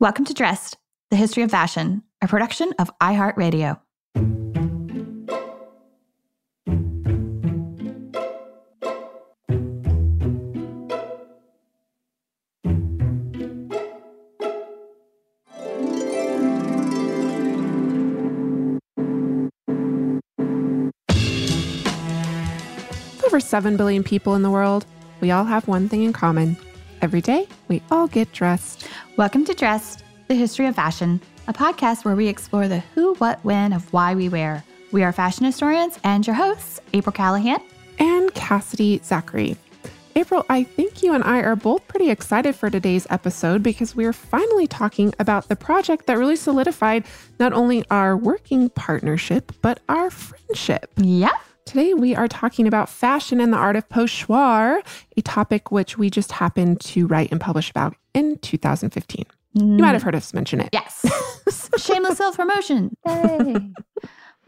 Welcome to Dressed, the history of fashion, a production of iHeartRadio. Over 7 billion people in the world, we all have one thing in common. Every day, we all get dressed. Welcome to Dressed, the history of fashion, a podcast where we explore the who, what, when of why we wear. We are fashion historians and your hosts, April Callahan and Cassidy Zachary. April, I think you and I are both pretty excited for today's episode because we are finally talking about the project that really solidified not only our working partnership, but our friendship. Yeah. Today, we are talking about fashion and the art of pochoir, a topic which we just happened to write and publish about in 2015. You might mm. have heard us mention it. Yes. Shameless self promotion. Yay.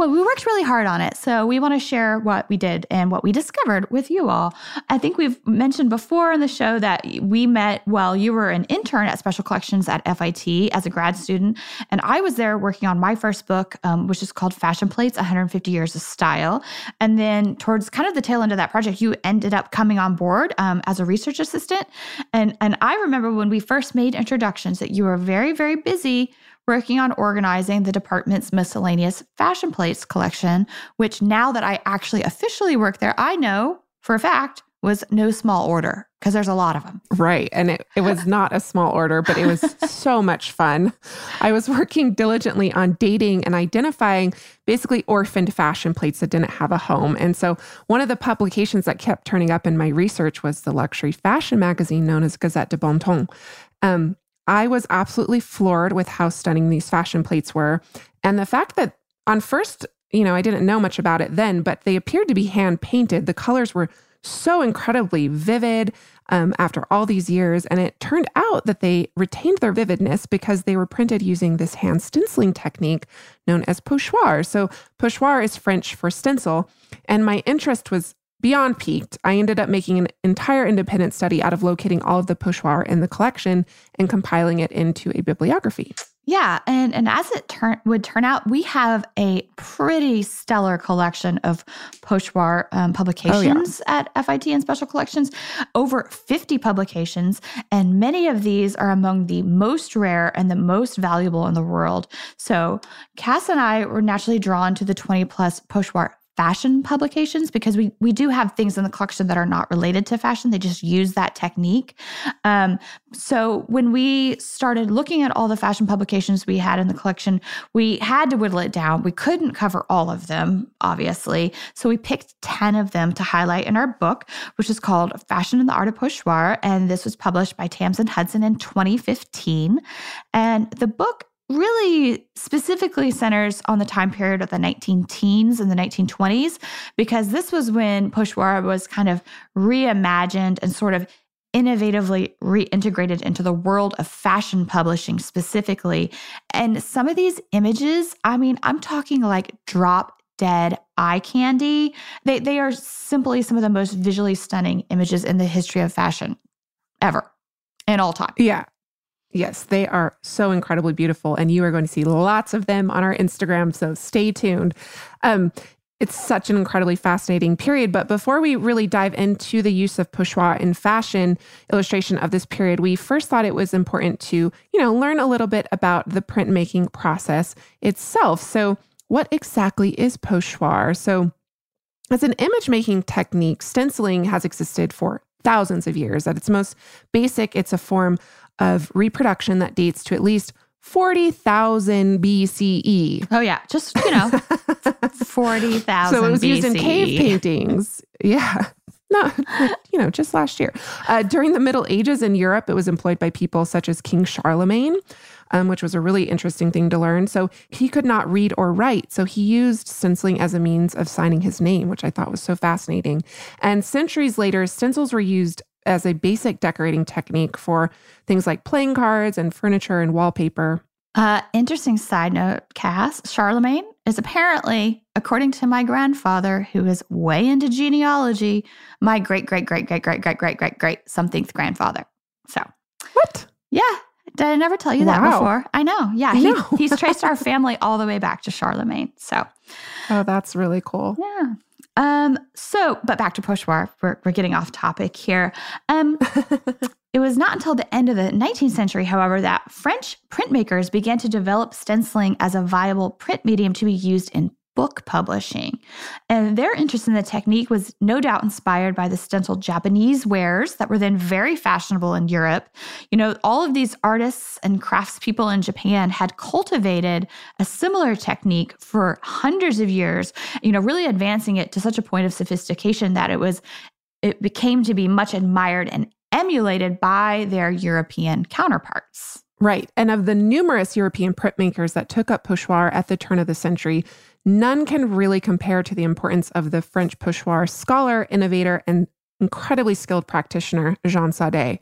Well, we worked really hard on it. So we want to share what we did and what we discovered with you all. I think we've mentioned before in the show that we met while you were an intern at Special Collections at FIT as a grad student. And I was there working on my first book, um, which is called Fashion Plates 150 Years of Style. And then towards kind of the tail end of that project, you ended up coming on board um, as a research assistant. And, and I remember when we first made introductions that you were very, very busy working on organizing the department's miscellaneous fashion plates collection, which now that I actually officially work there, I know for a fact was no small order because there's a lot of them. Right. And it, it was not a small order, but it was so much fun. I was working diligently on dating and identifying basically orphaned fashion plates that didn't have a home. And so one of the publications that kept turning up in my research was the luxury fashion magazine known as Gazette de Bon Ton. Um, I was absolutely floored with how stunning these fashion plates were. And the fact that on first, you know, I didn't know much about it then, but they appeared to be hand painted. The colors were so incredibly vivid um, after all these years. And it turned out that they retained their vividness because they were printed using this hand stenciling technique known as pochoir. So, pochoir is French for stencil. And my interest was beyond peaked, I ended up making an entire independent study out of locating all of the pochoir in the collection and compiling it into a bibliography. Yeah, and and as it turn would turn out, we have a pretty stellar collection of pochoir um, publications oh, yeah. at FIT and Special Collections. Over fifty publications, and many of these are among the most rare and the most valuable in the world. So, Cass and I were naturally drawn to the twenty plus pochoir fashion publications because we we do have things in the collection that are not related to fashion. They just use that technique. Um, so when we started looking at all the fashion publications we had in the collection, we had to whittle it down. We couldn't cover all of them, obviously. So we picked 10 of them to highlight in our book, which is called Fashion and the Art of Pochoir. And this was published by Thames and Hudson in 2015. And the book really specifically centers on the time period of the 19 teens and the 1920s, because this was when pochoir was kind of reimagined and sort of innovatively reintegrated into the world of fashion publishing specifically. And some of these images, I mean, I'm talking like drop dead eye candy. They, they are simply some of the most visually stunning images in the history of fashion ever in all time. Yeah. Yes, they are so incredibly beautiful, and you are going to see lots of them on our Instagram. So stay tuned. Um, it's such an incredibly fascinating period. But before we really dive into the use of pochoir in fashion illustration of this period, we first thought it was important to, you know, learn a little bit about the printmaking process itself. So, what exactly is pochoir? So, as an image making technique, stenciling has existed for thousands of years. At its most basic, it's a form of reproduction that dates to at least 40,000 BCE. Oh, yeah. Just, you know, 40,000 So it was BCE. used in cave paintings. Yeah. No, you know, just last year. Uh, during the Middle Ages in Europe, it was employed by people such as King Charlemagne, um, which was a really interesting thing to learn. So he could not read or write. So he used stenciling as a means of signing his name, which I thought was so fascinating. And centuries later, stencils were used as a basic decorating technique for things like playing cards and furniture and wallpaper. Uh, interesting side note, Cass. Charlemagne is apparently, according to my grandfather, who is way into genealogy, my great, great, great, great, great, great, great, great, great somethingth grandfather. So, what? Yeah, Did I never tell you wow. that before? I know. Yeah. He, no. he's traced our family all the way back to Charlemagne. So, oh, that's really cool. Yeah. Um, so, but back to pochoir. We're, we're getting off topic here. Um, it was not until the end of the 19th century, however, that French printmakers began to develop stenciling as a viable print medium to be used in book publishing. And their interest in the technique was no doubt inspired by the stenciled Japanese wares that were then very fashionable in Europe. You know, all of these artists and craftspeople in Japan had cultivated a similar technique for hundreds of years, you know, really advancing it to such a point of sophistication that it was it became to be much admired and emulated by their European counterparts. Right. And of the numerous European printmakers that took up pochoir at the turn of the century, none can really compare to the importance of the French pochoir scholar, innovator, and incredibly skilled practitioner, Jean Saudé.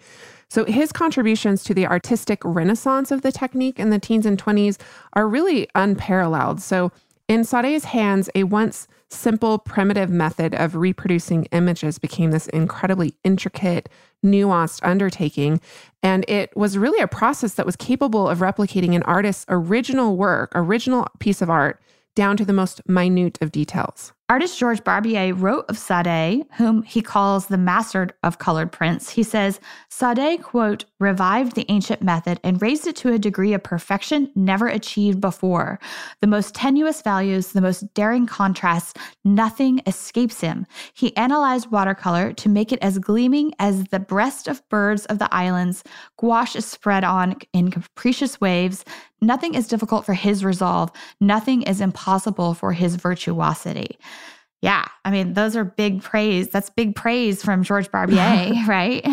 So his contributions to the artistic renaissance of the technique in the teens and 20s are really unparalleled. So in Saudé's hands, a once simple, primitive method of reproducing images became this incredibly intricate, nuanced undertaking. And it was really a process that was capable of replicating an artist's original work, original piece of art, down to the most minute of details. Artist Georges Barbier wrote of Saudé, whom he calls the master of colored prints. He says, Saudé, quote, revived the ancient method and raised it to a degree of perfection never achieved before. The most tenuous values, the most daring contrasts, nothing escapes him. He analyzed watercolor to make it as gleaming as the breast of birds of the islands. Gouache is spread on in capricious waves. Nothing is difficult for his resolve. Nothing is impossible for his virtuosity. Yeah, I mean, those are big praise. That's big praise from Georges Barbier, right?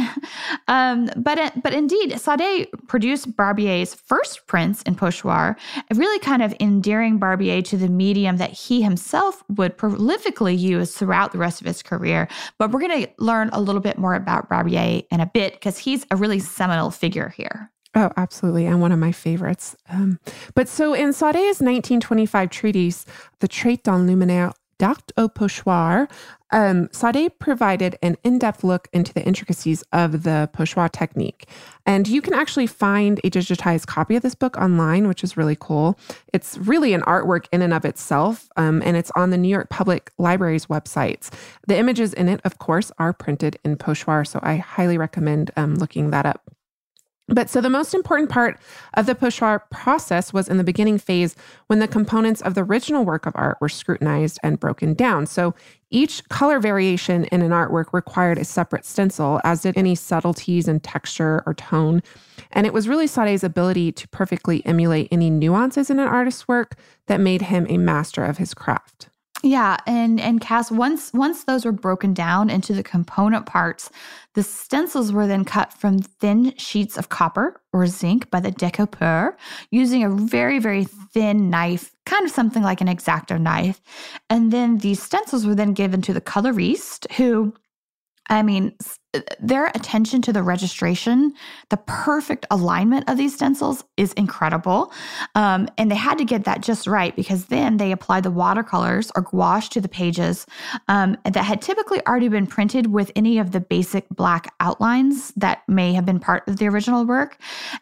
Um, but but indeed, Saudé produced Barbier's first prints in pochoir, really kind of endearing Barbier to the medium that he himself would prolifically use throughout the rest of his career. But we're going to learn a little bit more about Barbier in a bit because he's a really seminal figure here. Oh, absolutely. And one of my favorites. Um, but so in Saudé's 1925 treatise, The Traité d'enluminure d'art au pochoir, um, Saudé provided an in depth look into the intricacies of the pochoir technique. And you can actually find a digitized copy of this book online, which is really cool. It's really an artwork in and of itself, um, and it's on the New York Public Library's websites. The images in it, of course, are printed in pochoir, so I highly recommend um, looking that up. But so the most important part of the pochoir process was in the beginning phase when the components of the original work of art were scrutinized and broken down. So each color variation in an artwork required a separate stencil, as did any subtleties in texture or tone. And it was really Saudé's ability to perfectly emulate any nuances in an artist's work that made him a master of his craft. Yeah, and and Cass once once those were broken down into the component parts, the stencils were then cut from thin sheets of copper or zinc by the decoupeur using a very very thin knife, kind of something like an exacto knife. And then these stencils were then given to the colorist who I mean, their attention to the registration, the perfect alignment of these stencils is incredible. Um, and they had to get that just right because then they applied the watercolors or gouache to the pages um, that had typically already been printed with any of the basic black outlines that may have been part of the original work.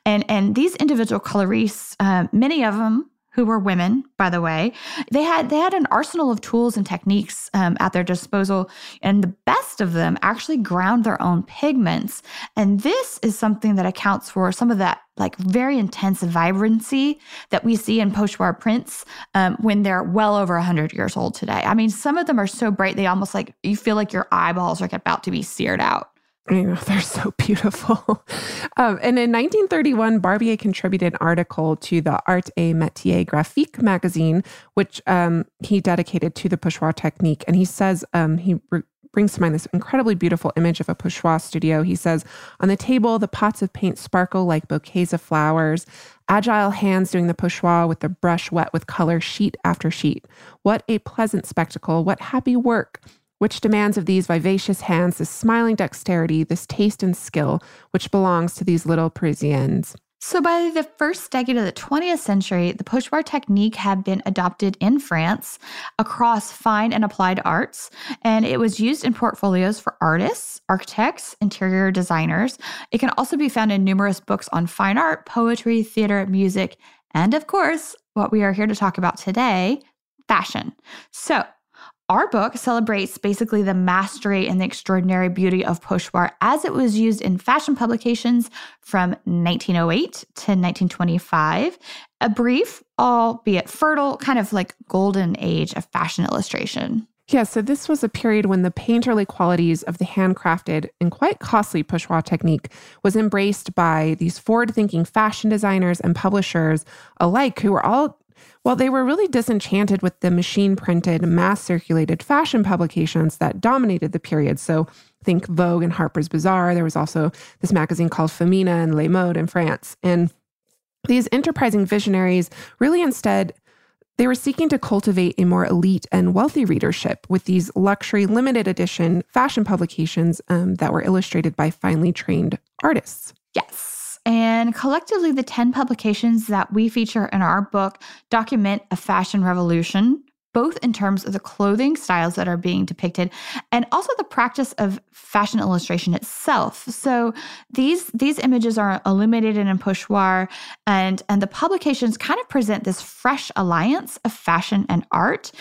And, and these individual colorists, uh, many of them who were women, by the way, they had they had an arsenal of tools and techniques um, at their disposal, and the best of them actually ground their own pigments. And this is something that accounts for some of that like very intense vibrancy that we see in pochoir prints um, when they're well over 100 years old today. I mean, some of them are so bright they almost like you feel like your eyeballs are about to be seared out. You know, they're so beautiful. um, and in 1931, Barbier contributed an article to the Arts et Métiers Graphiques magazine, which um, he dedicated to the pochoir technique. And he says um, he re- brings to mind this incredibly beautiful image of a pochoir studio. He says, On the table, the pots of paint sparkle like bouquets of flowers, agile hands doing the pochoir with the brush wet with color, sheet after sheet. What a pleasant spectacle! What happy work! Which demands of these vivacious hands this smiling dexterity, this taste and skill which belongs to these little Parisians. So, by the first decade of the 20th century, the pochoir technique had been adopted in France across fine and applied arts, and it was used in portfolios for artists, architects, interior designers. It can also be found in numerous books on fine art, poetry, theater, music, and of course, what we are here to talk about today fashion. So, our book celebrates basically the mastery and the extraordinary beauty of pochoir as it was used in fashion publications from 1908 to 1925, a brief, albeit fertile, kind of like golden age of fashion illustration. Yeah, so this was a period when the painterly qualities of the handcrafted and quite costly pochoir technique was embraced by these forward thinking fashion designers and publishers alike who were all well, they were really disenchanted with the machine printed, mass circulated fashion publications that dominated the period. So think Vogue and Harper's Bazaar. There was also this magazine called Femina and Le Mode in France. And these enterprising visionaries really instead they were seeking to cultivate a more elite and wealthy readership with these luxury limited edition fashion publications um, that were illustrated by finely trained artists. Yes. And collectively, the 10 publications that we feature in our book document a fashion revolution, both in terms of the clothing styles that are being depicted and also the practice of fashion illustration itself. So these these images are illuminated in pochoir and and the publications kind of present this fresh alliance of fashion and art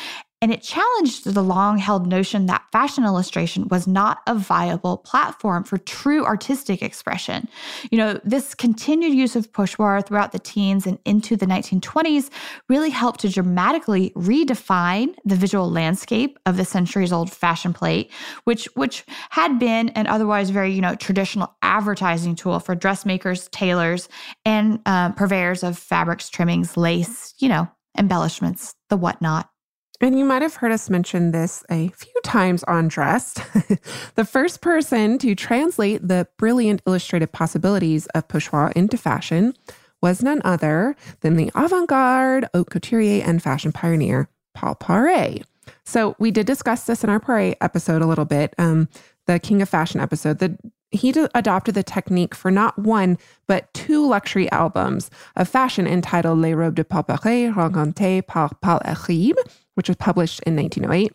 and it challenged the long held notion that fashion illustration was not a viable platform for true artistic expression. You know, this continued use of pochoir throughout the teens and into the 1920s really helped to dramatically redefine the visual landscape of the centuries old fashion plate, which, which had been an otherwise very, you know, traditional advertising tool for dressmakers, tailors, and uh, purveyors of fabrics, trimmings, lace, you know, embellishments, the whatnot. And you might have heard us mention this a few times on Dressed. the first person to translate the brilliant illustrative possibilities of pochoir into fashion was none other than the avant garde haute couturier and fashion pioneer, Paul Poiret. So we did discuss this in our Poiret episode a little bit, um, the King of Fashion episode. The he adopted the technique for not one, but two luxury albums of fashion entitled Les Robes de Paul Poiret, racontées par Paul Iribe, which was published in 1908.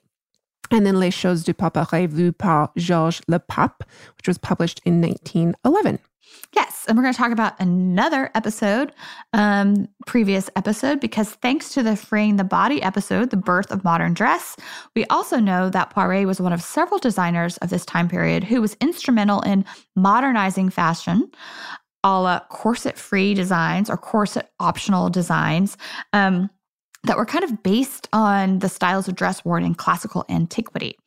And then Les Choses du Paul Poiret, vues par Georges Lepape, which was published in 1911. Yes, and we're going to talk about another episode, um, previous episode, because thanks to the Freeing the Body episode, The Birth of Modern Dress, we also know that Poiret was one of several designers of this time period who was instrumental in modernizing fashion, a la corset free designs or corset optional designs. Um, that were kind of based on the styles of dress worn in classical antiquity.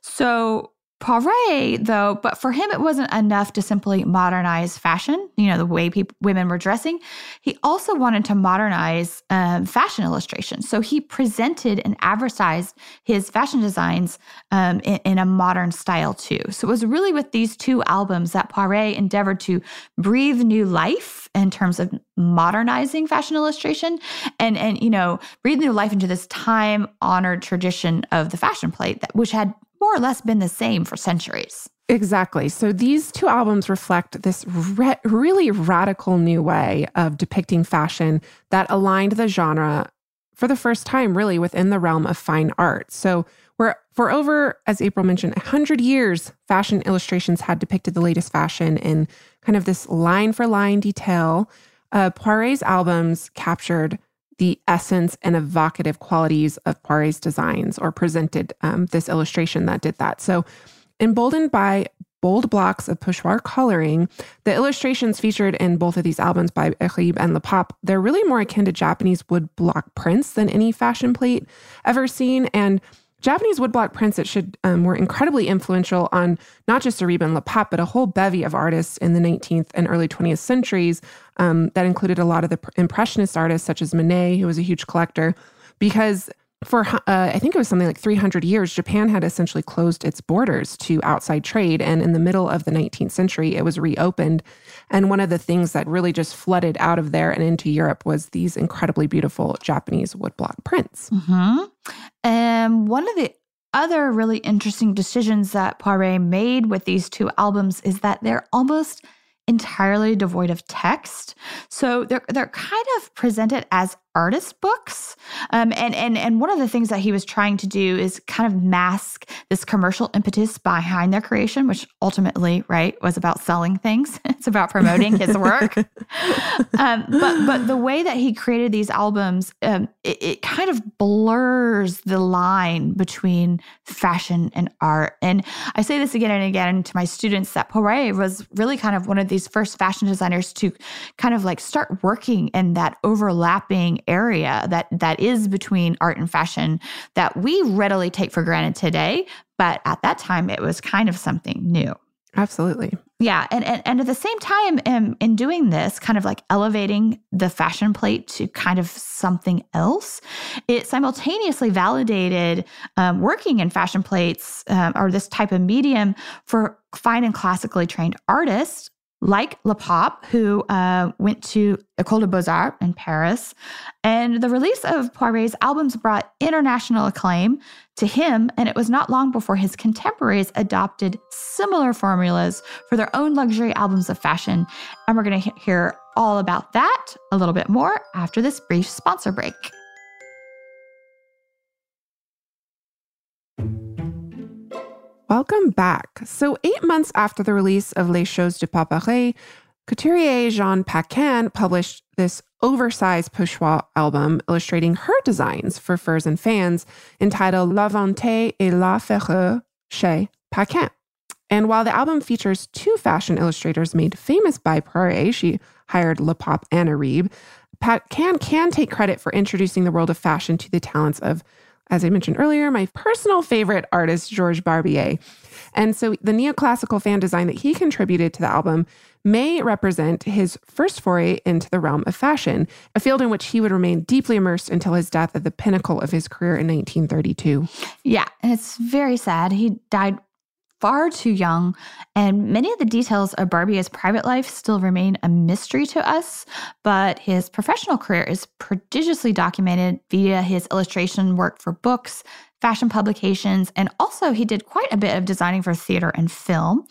So, Poiret, though, but for him, it wasn't enough to simply modernize fashion, you know, the way women were dressing. He also wanted to modernize um, fashion illustration. So he presented and advertised his fashion designs um, in, in, a modern style, too. So it was really with these two albums that Poiret endeavored to breathe new life in terms of modernizing fashion illustration and, and you know, breathe new life into this time honored tradition of the fashion plate, that, which had more or less been the same for centuries. Exactly. So these two albums reflect this re- really radical new way of depicting fashion that aligned the genre for the first time, really, within the realm of fine art. So, we're, for over, as April mentioned, 100 years, fashion illustrations had depicted the latest fashion in kind of this line for line detail. Uh, Poiret's albums captured the essence and evocative qualities of Poiret's designs or presented um, this illustration that did that. So, emboldened by bold blocks of pochoir coloring, the illustrations featured in both of these albums by Iribe and Lepape, they're really more akin to Japanese wood block prints than any fashion plate ever seen. And Japanese woodblock prints that should um, were incredibly influential on not just Iribe and Lepape, but a whole bevy of artists in the 19th and early 20th centuries. Um, that included a lot of the impressionist artists, such as Manet, who was a huge collector, because for uh, I think it was something like 300 years, Japan had essentially closed its borders to outside trade. And in the middle of the 19th century, it was reopened. And one of the things that really just flooded out of there and into Europe was these incredibly beautiful Japanese woodblock prints. Mm-hmm. One of the other really interesting decisions that Poiret made with these two albums is that they're almost entirely devoid of text. So they're they're kind of presented as artist books. Um, and and and one of the things that he was trying to do is kind of mask this commercial impetus behind their creation, which ultimately, right, was about selling things. it's about promoting his work. um, but but the way that he created these albums, um, it, it kind of blurs the line between fashion and art. And I say this again and again to my students that Poiret was really kind of one of these first fashion designers to kind of like start working in that overlapping area that that is between art and fashion that we readily take for granted today but at that time it was kind of something new. Absolutely. Yeah and and, and at the same time in, in doing this kind of like elevating the fashion plate to kind of something else it simultaneously validated um, working in fashion plates um, or this type of medium for fine and classically trained artists like Lepape, who uh, went to École des Beaux-Arts in Paris. And the release of Poiret's albums brought international acclaim to him, and it was not long before his contemporaries adopted similar formulas for their own luxury albums of fashion. And we're going to hear all about that a little bit more after this brief sponsor break. Welcome back. So, eight months after the release of Les Choses de Paul Poiret, couturier Jeanne Paquin published this oversized pochoir album illustrating her designs for furs and fans entitled L'Eventail et la Fourrure chez Paquin. And while the album features two fashion illustrators made famous by Poiret, she hired Lepape and Iribe, Paquin can take credit for introducing the world of fashion to the talents of as I mentioned earlier, my personal favorite artist, Georges Barbier. And so the neoclassical fan design that he contributed to the album may represent his first foray into the realm of fashion, a field in which he would remain deeply immersed until his death at the pinnacle of his career in 1932. Yeah, it's very sad. He died far too young, and many of the details of Barbier's private life still remain a mystery to us. But his professional career is prodigiously documented via his illustration work for books, fashion publications, and also he did quite a bit of designing for theater and film.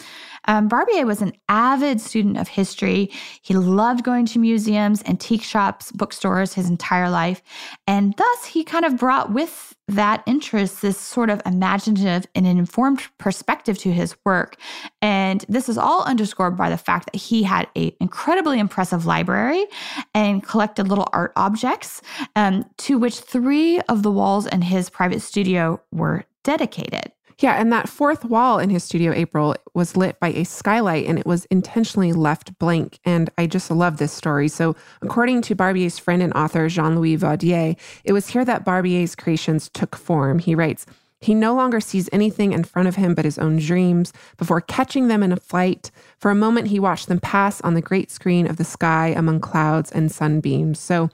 Um, Barbier was an avid student of history. He loved going to museums, antique shops, bookstores his entire life. And thus, he kind of brought with that interest this sort of imaginative and informed perspective to his work. And this is all underscored by the fact that he had an incredibly impressive library and collected little art objects, um, to which three of the walls in his private studio were dedicated. Yeah, and that fourth wall in his studio, April, was lit by a skylight and it was intentionally left blank. And I just love this story. So, according to Barbier's friend and author, Jean Louis Vaudoyer, it was here that Barbier's creations took form. He writes, he no longer sees anything in front of him but his own dreams. Before catching them in a flight, for a moment he watched them pass on the great screen of the sky among clouds and sunbeams. So,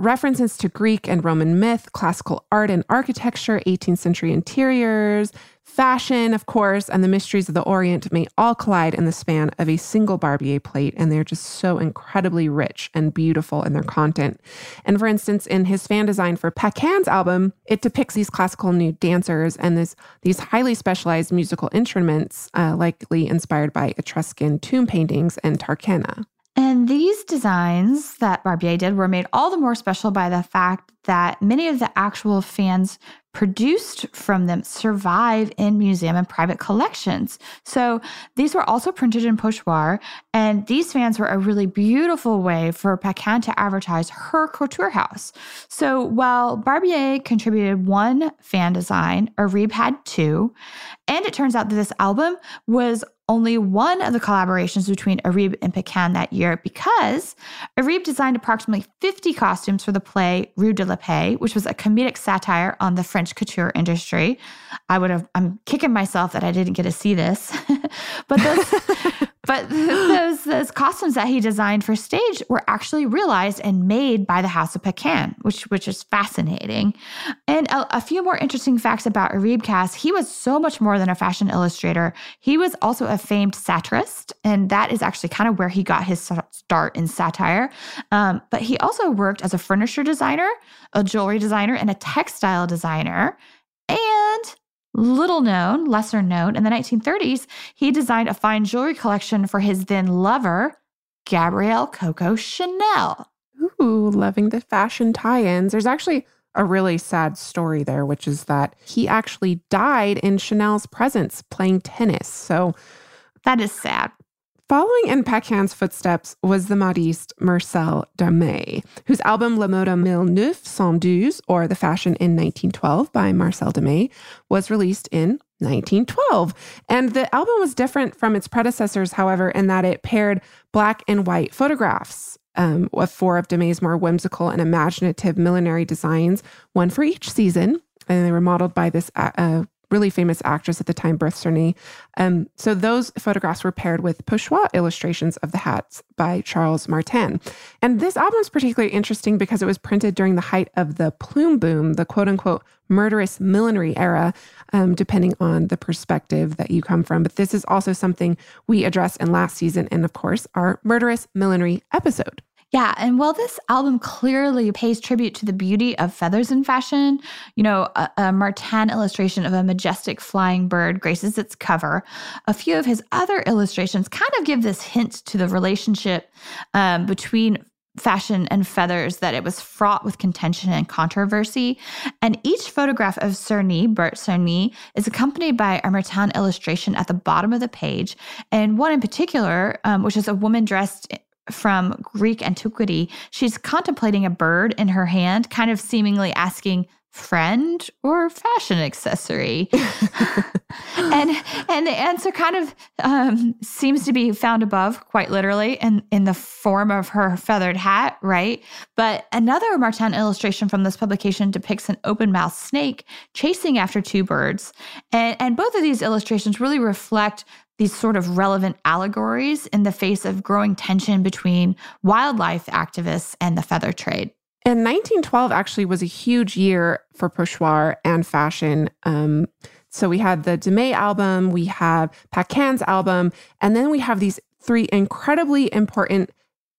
references to Greek and Roman myth, classical art and architecture, 18th century interiors, fashion, of course, and the mysteries of the Orient may all collide in the span of a single Barbier plate, and they're just so incredibly rich and beautiful in their content. And for instance, in his fan design for Paquin's album, it depicts these classical nude dancers and this, these highly specialized musical instruments, uh, likely inspired by Etruscan tomb paintings and Tarquinia. And these designs that Barbier did were made all the more special by the fact that many of the actual fans produced from them survive in museum and private collections. So these were also printed in pochoir, and these fans were a really beautiful way for Paquin to advertise her couture house. So while Barbier contributed one fan design, Iribe had two, and it turns out that this album was only one of the collaborations between Iribe and Paquin that year because Iribe designed approximately 50 costumes for the play Rue de la Paix, which was a comedic satire on the French couture industry. I would have, I'm kicking myself that I didn't get to see this. but those, but those, those costumes that he designed for stage were actually realized and made by the House of Paquin, which, which is fascinating. And a, a few more interesting facts about Iribe Cast he was so much more than a fashion illustrator. He was also a famed satirist, and that is actually kind of where he got his start in satire. Um, but he also worked as a furniture designer, a jewelry designer, and a textile designer. Little known, lesser known, in the 1930s, he designed a fine jewelry collection for his then lover, Gabrielle Coco Chanel. Ooh, loving the fashion tie ins. There's actually a really sad story there, which is that he actually died in Chanel's presence playing tennis. So that is sad. Following in Paquin's footsteps was the modiste Marcelle Demay, whose album La Mode en 1912, or The Fashion in 1912 by Marcelle Demay, was released in 1912. And the album was different from its predecessors, however, in that it paired black and white photographs um, of four of Demay's more whimsical and imaginative millinery designs, one for each season. And they were modeled by this uh, really famous actress at the time, Berthe Cerny. Um, so those photographs were paired with pochoir illustrations of the hats by Charles Martin. And this album is particularly interesting because it was printed during the height of the plume boom, the quote unquote murderous millinery era, um, depending on the perspective that you come from. But this is also something we addressed in last season and, of course, our murderous millinery episode. Yeah. And while this album clearly pays tribute to the beauty of feathers in fashion, you know, a, a, Martin illustration of a majestic flying bird graces its cover. A few of his other illustrations kind of give this hint to the relationship um, between fashion and feathers that it was fraught with contention and controversy. And each photograph of Cerny, Berthe Cerny, is accompanied by a Martin illustration at the bottom of the page. And one in particular, um, which is a woman dressed from Greek antiquity. She's contemplating a bird in her hand, kind of seemingly asking, friend or fashion accessory? and and the answer kind of um, seems to be found above, quite literally, in, in the form of her feathered hat, right? But another Martin illustration from this publication depicts an open mouthed snake chasing after two birds. And, and both of these illustrations really reflect these sort of relevant allegories in the face of growing tension between wildlife activists and the feather trade. And 1912 actually was a huge year for pochoir and fashion. Um, so we had the Demay album, we have Paquin's album, and then we have these three incredibly important,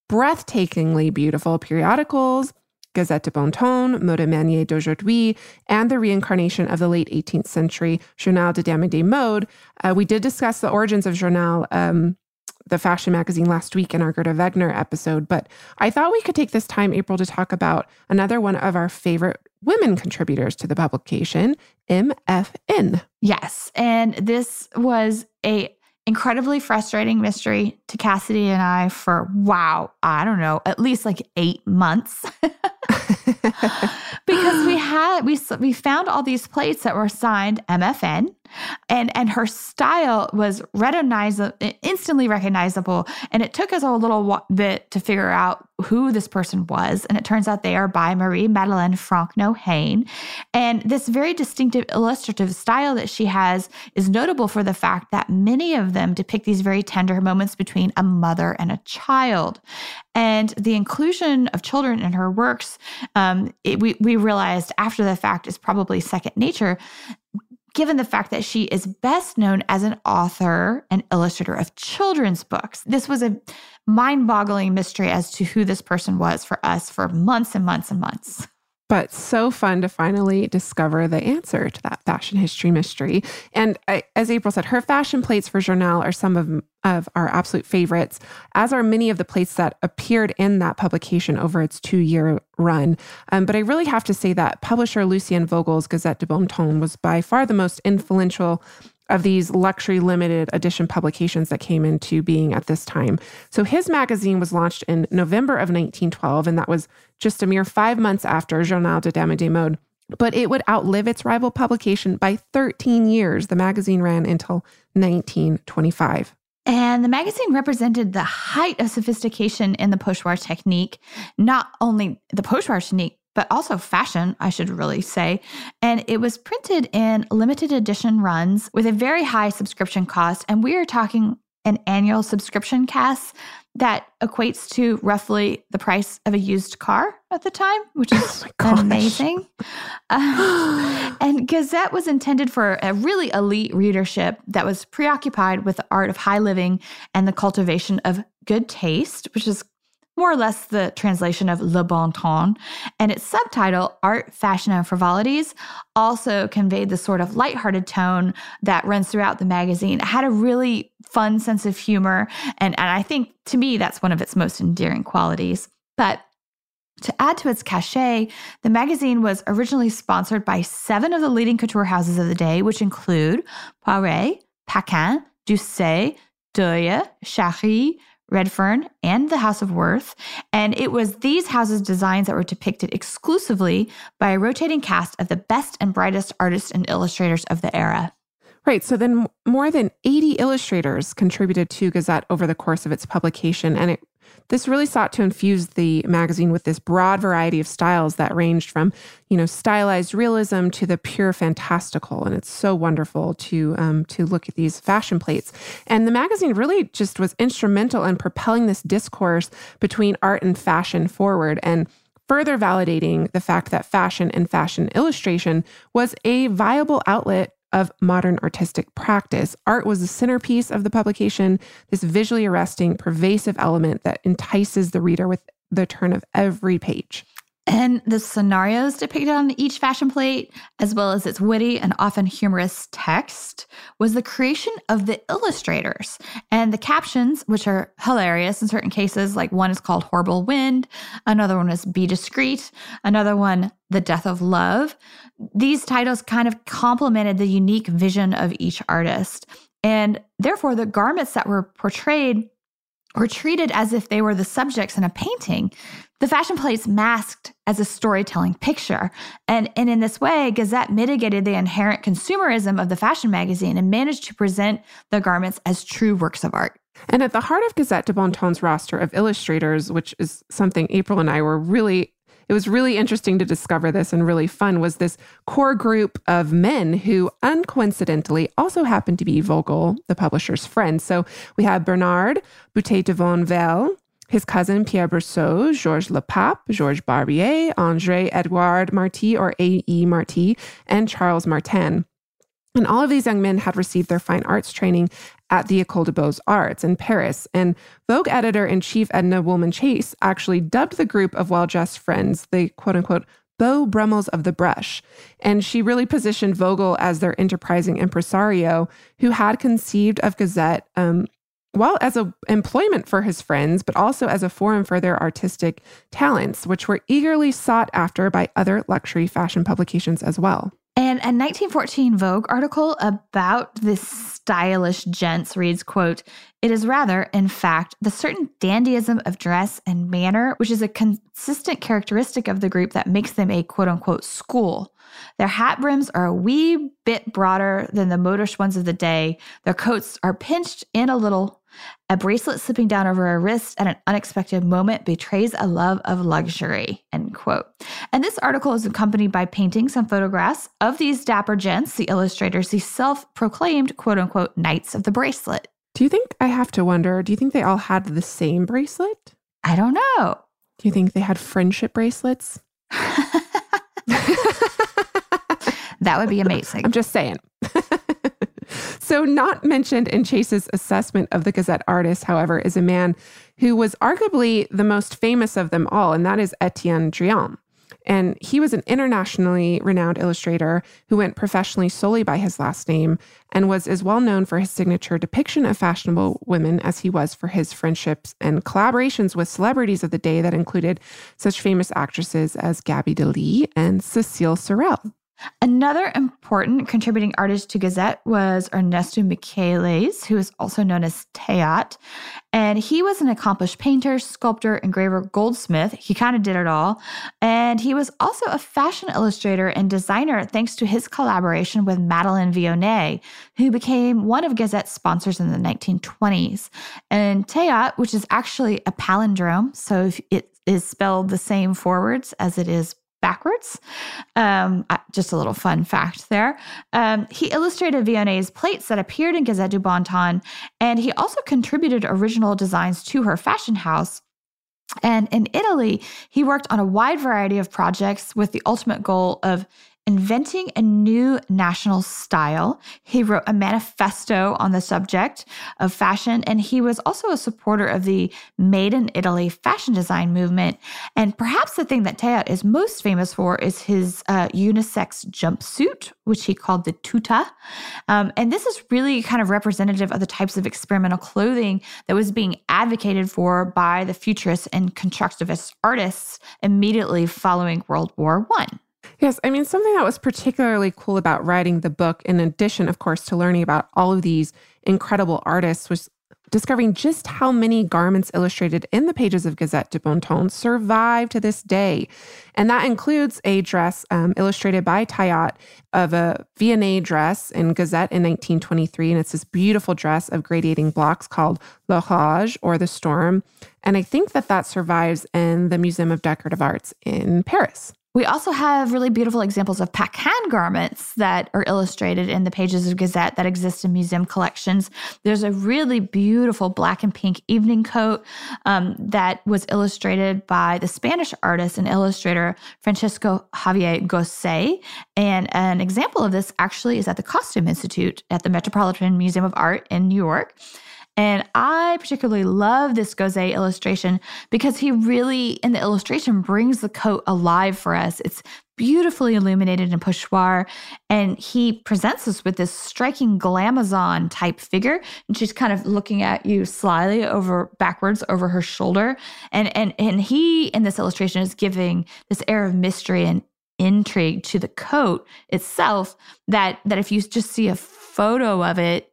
breathtakingly beautiful periodicals Gazette de Bon Ton, Mode Manière d'Aujourd'hui, and the reincarnation of the late 18th century Journal de Dame de Mode. Uh, we did discuss the origins of Journal, um, the fashion magazine, last week in our Gerda Wegener episode, but I thought we could take this time, April, to talk about another one of our favorite women contributors to the publication, MFN. Yes. And this was a incredibly frustrating mystery to Cassidy and I for wow, I don't know, at least like 8 months. because we had we we found all these plates that were signed MFN and and her style was recognizable instantly recognizable and it took us a little bit to figure out who this person was and it turns out they are by Marie Madeleine Franc-Nohain and this very distinctive illustrative style that she has is notable for the fact that many of them depict these very tender moments between a mother and a child. And the inclusion of children in her works um, it, we, we realized after the fact is probably second nature given the fact that she is best known as an author and illustrator of children's books. This was a mind boggling mystery as to who this person was for us for months and months and months but so fun to finally discover the answer to that fashion history mystery. And I, as April said, her fashion plates for Journal are some of, of our absolute favorites, as are many of the plates that appeared in that publication over its two year run. Um, but I really have to say that publisher Lucien Vogel's Gazette de Bon Ton was by far the most influential of these luxury limited edition publications that came into being at this time. So his magazine was launched in November of 1912, and that was just a mere five months after Journal de Dame de Mode. But it would outlive its rival publication by 13 years. The magazine ran until 1925. And the magazine represented the height of sophistication in the pochoir technique, not only the pochoir technique, but also fashion, I should really say. And it was printed in limited edition runs with a very high subscription cost. And we are talking an annual subscription cost that equates to roughly the price of a used car at the time, which is oh amazing. Uh, and Gazette was intended for a really elite readership that was preoccupied with the art of high living and the cultivation of good taste, which is more or less the translation of Le Bon Ton. And its subtitle, Art, Fashion, and Frivolities, also conveyed the sort of lighthearted tone that runs throughout the magazine. It had a really fun sense of humor. And, and I think to me, that's one of its most endearing qualities. But to add to its cachet, the magazine was originally sponsored by seven of the leading couture houses of the day, which include Poiret, Paquin, Doucet, Doeuillet, Chéruit, Redfern, and the House of Worth. And it was these houses' designs that were depicted exclusively by a rotating cast of the best and brightest artists and illustrators of the era. Right. So then more than 80 illustrators contributed to Gazette over the course of its publication. And it this really sought to infuse the magazine with this broad variety of styles that ranged from, you know, stylized realism to the pure fantastical. And it's so wonderful to um, to look at these fashion plates. And the magazine really just was instrumental in propelling this discourse between art and fashion forward. And further validating the fact that fashion and fashion illustration was a viable outlet of modern artistic practice. Art was the centerpiece of the publication, this visually arresting, pervasive element that entices the reader with the turn of every page. And the scenarios depicted on each fashion plate, as well as its witty and often humorous text, was the creation of the illustrators. And the captions, which are hilarious in certain cases, like one is called Horrible Wind, another one is Be Discreet, another one, The Death of Love. These titles kind of complemented the unique vision of each artist. And therefore, the garments that were portrayed were treated as if they were the subjects in a painting. The fashion plates masked as a storytelling picture. And, and in this way, Gazette mitigated the inherent consumerism of the fashion magazine and managed to present the garments as true works of art. And at the heart of Gazette de Bon Ton's roster of illustrators, which is something April and I were really it was really interesting to discover this and really fun was this core group of men who uncoincidentally also happened to be Vogel, the publisher's friend. So we have Bernard Boutet de Monvel, his cousin Pierre Brissaud, Georges Lepape, Georges Barbier, Andre Edouard Marty or A.E. Marty, and Charles Martin. And all of these young men had received their fine arts training at the École des Beaux Arts in Paris. And Vogue editor in chief Edna Woolman Chase actually dubbed the group of well dressed friends the quote unquote Beau Brummels of the Brush. And she really positioned Vogel as their enterprising impresario who had conceived of Gazette um, well as a employment for his friends but also as a forum for their artistic talents which were eagerly sought after by other luxury fashion publications as well. And a 1914 Vogue article about this stylish gents reads, quote, It is rather, in fact, the certain dandyism of dress and manner, which is a consistent characteristic of the group that makes them a quote unquote school. Their hat brims are a wee bit broader than the modish ones of the day. Their coats are pinched in a little a bracelet slipping down over a wrist at an unexpected moment betrays a love of luxury. End quote. And this article is accompanied by paintings and photographs of these dapper gents, the illustrators, the self-proclaimed quote unquote knights of the bracelet. Do you think I have to wonder, do you think they all had the same bracelet? I don't know. Do you think they had friendship bracelets? that would be amazing. I'm just saying. So, not mentioned in Chase's assessment of the Gazette artist, however, is a man who was arguably the most famous of them all, and that is Etienne Drian. And he was an internationally renowned illustrator who went professionally solely by his last name and was as well known for his signature depiction of fashionable women as he was for his friendships and collaborations with celebrities of the day that included such famous actresses as Gaby Deslys and Cecile Sorel. Another important contributing artist to Gazette was Ernesto Michahelles, who is also known as Thayaht. And he was an accomplished painter, sculptor, engraver, goldsmith. He kind of did it all. And he was also a fashion illustrator and designer thanks to his collaboration with Madeleine Vionnet, who became one of Gazette's sponsors in the 1920s. And Thayaht, which is actually a palindrome, so it is spelled the same forwards as it is backwards. Um, just a little fun fact there. Um, he illustrated Vionnet's plates that appeared in Gazette du Bon Ton, and he also contributed original designs to her fashion house. And in Italy, he worked on a wide variety of projects with the ultimate goal of inventing a new national style. He wrote a manifesto on the subject of fashion, and he was also a supporter of the Made in Italy fashion design movement. And perhaps the thing that Thayaht is most famous for is his uh, unisex jumpsuit, which he called the tuta. Um, and this is really kind of representative of the types of experimental clothing that was being advocated for by the futurists and constructivist artists immediately following World War One. Yes, I mean, something that was particularly cool about writing the book, in addition, of course, to learning about all of these incredible artists, was discovering just how many garments illustrated in the pages of Gazette de Bon Ton survive to this day. And that includes a dress um, illustrated by Thayaht of a Vionnet dress in Gazette in 1923. And it's this beautiful dress of gradating blocks called L'Orage or the Storm. And I think that that survives in the Museum of Decorative Arts in Paris. We also have really beautiful examples of Paquin garments that are illustrated in the pages of Gazette that exist in museum collections. There's a really beautiful black and pink evening coat um, that was illustrated by the Spanish artist and illustrator Francisco Javier Gosé. And an example of this actually is at the Costume Institute at the Metropolitan Museum of Art in New York. And I particularly love this Gosé illustration because he really, in the illustration, brings the coat alive for us. It's beautifully illuminated in pochoir. And he presents us with this striking glamazon type figure. And she's kind of looking at you slyly over backwards over her shoulder. And and and he in this illustration is giving this air of mystery and intrigue to the coat itself that that if you just see a photo of it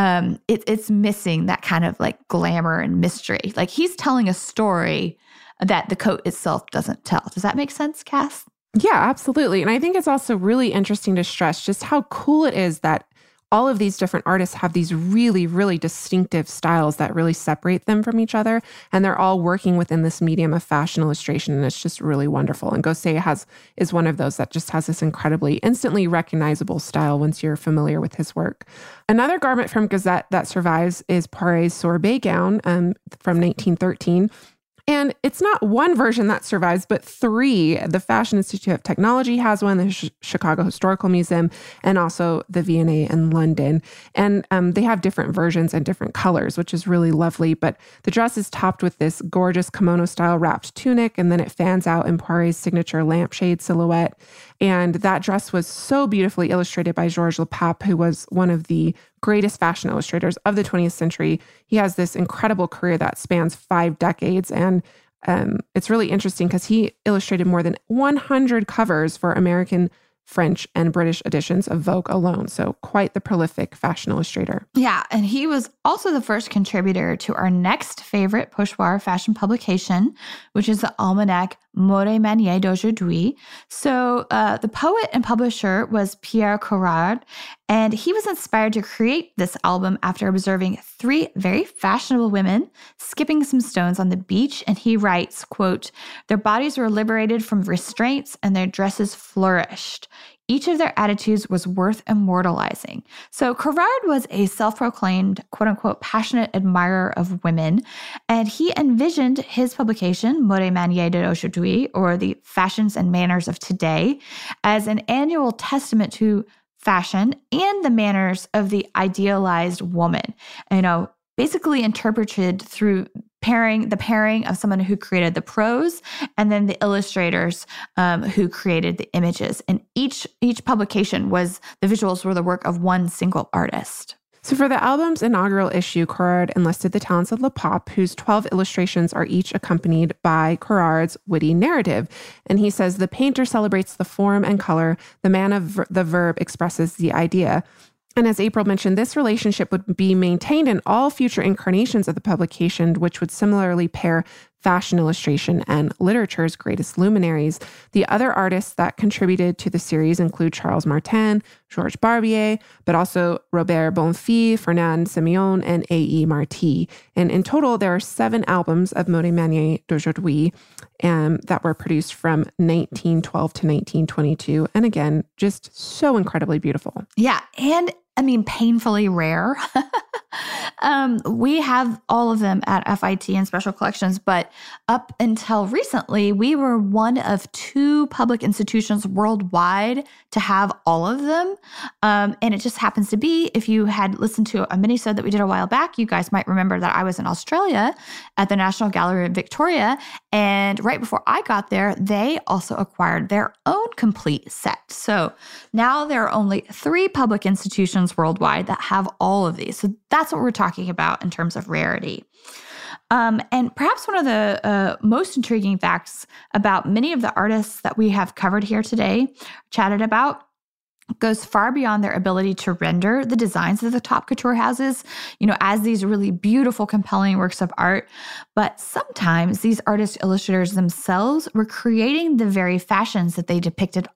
um, it, it's missing that kind of like glamour and mystery. Like he's telling a story that the coat itself doesn't tell. Does that make sense, Cass? Yeah, absolutely. And I think it's also really interesting to stress just how cool it is that all of these different artists have these really, really distinctive styles that really separate them from each other. And they're all working within this medium of fashion illustration. And it's just really wonderful. And Gosé has is one of those that just has this incredibly instantly recognizable style once you're familiar with his work. Another garment from Gazette that survives is Poiret's sorbet gown um, from 1913. And it's not one version that survives, but three. The Fashion Institute of Technology has one, the Sh- Chicago Historical Museum, and also the V&A in London. And um, they have different versions and different colors, which is really lovely. But the dress is topped with this gorgeous kimono style wrapped tunic, and then it fans out in Poiret's signature lampshade silhouette. And that dress was so beautifully illustrated by Georges Lepape, who was one of the greatest fashion illustrators of the 20th century. He has this incredible career that spans five decades. And um, it's really interesting because he illustrated more than 100 covers for American French, and British editions of Vogue alone. So, quite the prolific fashion illustrator. Yeah. And he was also the first contributor to our next favorite pochoir fashion publication, which is the Almanac Mode Manière d'Aujourd'hui. So, uh, the poet and publisher was Pierre Corrard, and he was inspired to create this album after observing three very fashionable women skipping some stones on the beach. And he writes, quote, their bodies were liberated from restraints and their dresses flourished. Each of their attitudes was worth immortalizing. So Corrard was a self proclaimed, quote unquote, passionate admirer of women, and he envisioned his publication, Mode Manière d'aujourd'hui, or the Fashions and Manners of Today, as an annual testament to fashion and the manners of the idealized woman. You know, basically interpreted through pairing the pairing of someone who created the prose and then the illustrators um, who created the images and each each publication was the visuals were the work of one single artist so, for the album's inaugural issue, Corrard enlisted the talents of Lepape, whose 12 illustrations are each accompanied by Corrard's witty narrative. And he says the painter celebrates the form and color, the man of ver- the verb expresses the idea. And as April mentioned, this relationship would be maintained in all future incarnations of the publication, which would similarly pair fashion illustration and literature's greatest luminaries. The other artists that contributed to the series include Charles Martin, Georges Barbier, but also Robert Bonfils, Fernand Siméon, and A.E. Marty. And in total, there are seven albums of Mode Manière d'Aujourd'hui um, that were produced from 1912 to 1922. And again, just so incredibly beautiful. Yeah. And I mean, painfully rare. um, we have all of them at FIT and special collections, but up until recently, we were one of two public institutions worldwide to have all of them. Um, and it just happens to be, if you had listened to a mini set that we did a while back, you guys might remember that I was in Australia at the National Gallery of Victoria. And right before I got there, they also acquired their own complete set. So now there are only three public institutions worldwide that have all of these. So that's what we're talking about in terms of rarity. Um, and perhaps one of the uh, most intriguing facts about many of the artists that we have covered here today, chatted about, goes far beyond their ability to render the designs of the top couture houses, you know, as these really beautiful, compelling works of art. But sometimes these artist illustrators themselves were creating the very fashions that they depicted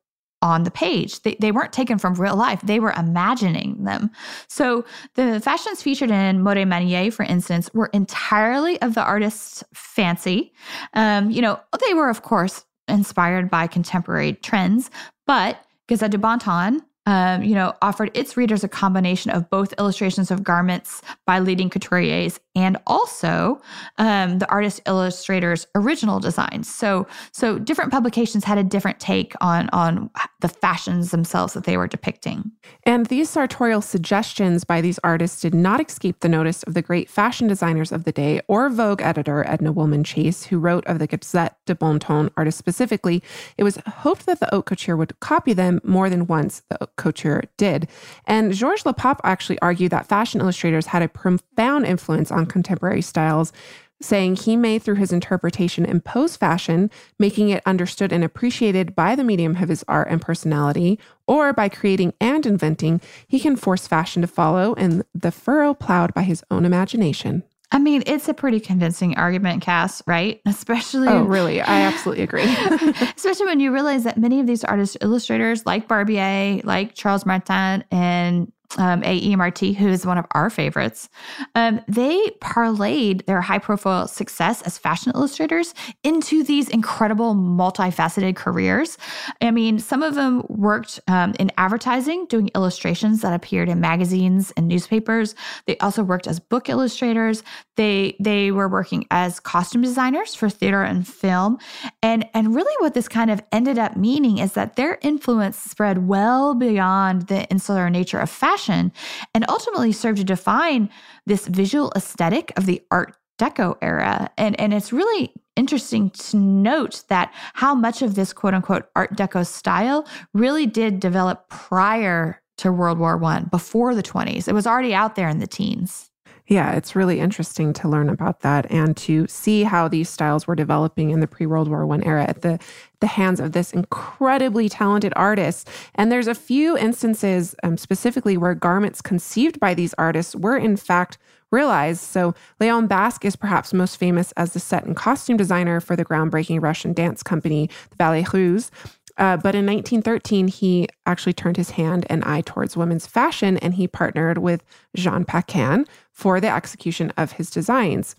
on the page. They, they weren't taken from real life, they were imagining them. So the fashions featured in Mode Manière, for instance, were entirely of the artist's fancy. Um, you know, they were, of course, inspired by contemporary trends, but Gazette du Bon Ton um, you know, offered its readers a combination of both illustrations of garments by leading couturiers and also um, the artist illustrator's original designs. So, so different publications had a different take on on the fashions themselves that they were depicting. And these sartorial suggestions by these artists did not escape the notice of the great fashion designers of the day or Vogue editor Edna Woolman Chase, who wrote of the Gazette de Bon Ton artists specifically. It was hoped that the haute couture would copy them more than once. The couture did. And Georges Lepape actually argued that fashion illustrators had a profound influence on contemporary styles, saying he may, through his interpretation, impose fashion, making it understood and appreciated by the medium of his art and personality, or by creating and inventing, he can force fashion to follow in the furrow plowed by his own imagination. I mean, it's a pretty convincing argument, Cass, right? Especially. Oh, really? I absolutely agree. especially when you realize that many of these artists, illustrators, like Barbier, like Charles Martin, and um, A.E. Marty, who is one of our favorites, um, they parlayed their high profile success as fashion illustrators into these incredible multifaceted careers. I mean, some of them worked um, in advertising, doing illustrations that appeared in magazines and newspapers. They also worked as book illustrators. They they were working as costume designers for theater and film. And, and really, what this kind of ended up meaning is that their influence spread well beyond the insular nature of fashion fashion and ultimately served to define this visual aesthetic of the Art Deco era. And, and it's really interesting to note that how much of this quote unquote Art Deco style really did develop prior to World War One, before the 20s. It was already out there in the teens. Yeah, it's really interesting to learn about that and to see how these styles were developing in the pre-World War One era at the the hands of this incredibly talented artist. And there's a few instances um, specifically where garments conceived by these artists were in fact realized. So Leon Bakst is perhaps most famous as the set and costume designer for the groundbreaking Russian dance company, the Ballet Russe. Uh, but in 1913, he actually turned his hand and eye towards women's fashion and he partnered with Jeanne Paquin for the execution of his designs.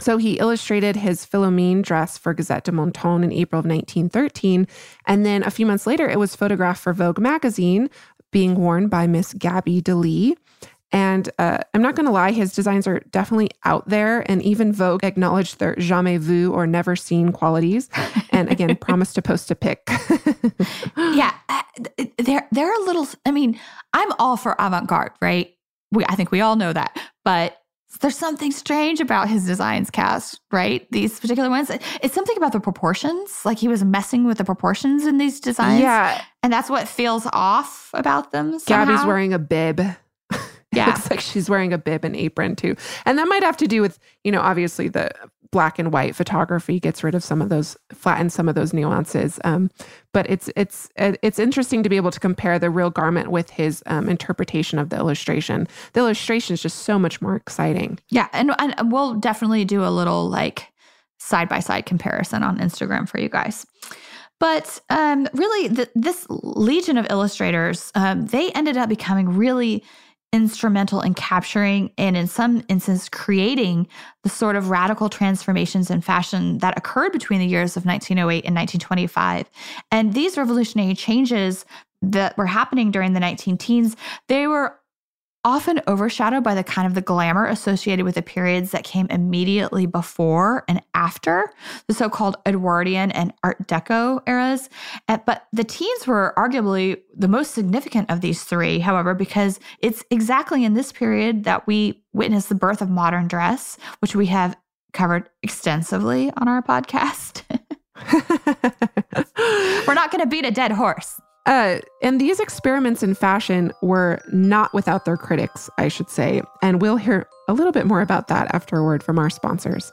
So he illustrated his Philomene dress for Gazette de Temps in April of 1913. And then a few months later, it was photographed for Vogue magazine, being worn by Miss Gaby Deslys. And uh, I'm not going to lie, his designs are definitely out there. And even Vogue acknowledged their jamais vu or never seen qualities. And again, promised to post a pic. yeah, uh, they're, they're a little, I mean, I'm all for avant garde, right? We, I think we all know that. But there's something strange about his designs cast right these particular ones it's something about the proportions like he was messing with the proportions in these designs yeah and that's what feels off about them somehow. gaby's wearing a bib yeah. looks like she's wearing a bib and apron too. And that might have to do with, you know, obviously the black and white photography gets rid of some of those, flattens some of those nuances. Um, but it's it's it's interesting to be able to compare the real garment with his um, interpretation of the illustration. The illustration is just so much more exciting. Yeah, and, and we'll definitely do a little like side by side comparison on Instagram for you guys. But um, really, the, this legion of illustrators, um, they ended up becoming really instrumental in capturing and in some instances creating the sort of radical transformations in fashion that occurred between the years of 1908 and 1925 and these revolutionary changes that were happening during the 19 teens they were often overshadowed by the kind of the glamour associated with the periods that came immediately before and after the so-called Edwardian and Art Deco eras. But the teens were arguably the most significant of these three, however, because it's exactly in this period that we witness the birth of modern dress, which we have covered extensively on our podcast. We're not going to beat a dead horse. Uh, and these experiments in fashion were not without their critics, I should say. And we'll hear a little bit more about that after a word from our sponsors.